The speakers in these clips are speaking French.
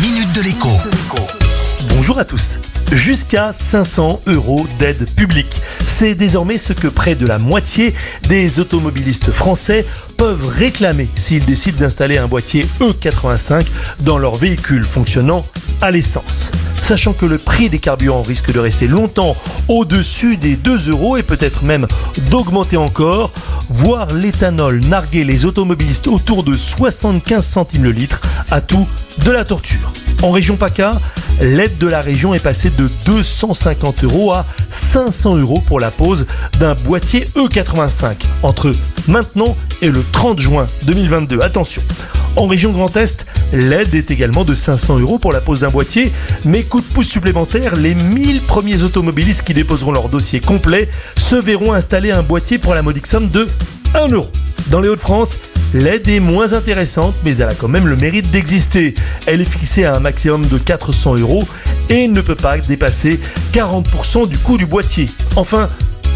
minute de l'écho. Bonjour à tous. Jusqu'à 500 euros d'aide publique. C'est désormais ce que près de la moitié des automobilistes français peuvent réclamer s'ils décident d'installer un boîtier E85 dans leur véhicule fonctionnant à l'essence. Sachant que le prix des carburants risque de rester longtemps au-dessus des 2 euros et peut-être même d'augmenter encore, voir l'éthanol narguer les automobilistes autour de 75 centimes le litre à tout de la torture. En région PACA, l'aide de la région est passée de 250 euros à 500 euros pour la pose d'un boîtier E85 entre maintenant et le 30 juin 2022. Attention, en région Grand Est, l'aide est également de 500 euros pour la pose d'un boîtier, mais coup de pouce supplémentaire, les 1000 premiers automobilistes qui déposeront leur dossier complet se verront installer un boîtier pour la modique somme de 1 euro. Dans les Hauts-de-France, L'aide est moins intéressante, mais elle a quand même le mérite d'exister. Elle est fixée à un maximum de 400 euros et ne peut pas dépasser 40% du coût du boîtier. Enfin,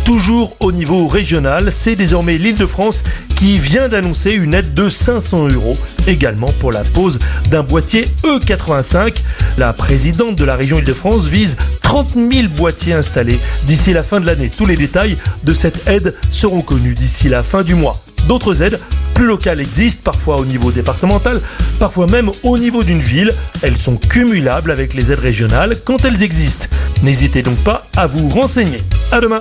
toujours au niveau régional, c'est désormais l'Île-de-France qui vient d'annoncer une aide de 500 euros également pour la pose d'un boîtier E85. La présidente de la région Île-de-France vise 30 000 boîtiers installés d'ici la fin de l'année. Tous les détails de cette aide seront connus d'ici la fin du mois. D'autres aides plus locales existent, parfois au niveau départemental, parfois même au niveau d'une ville. Elles sont cumulables avec les aides régionales quand elles existent. N'hésitez donc pas à vous renseigner. À demain.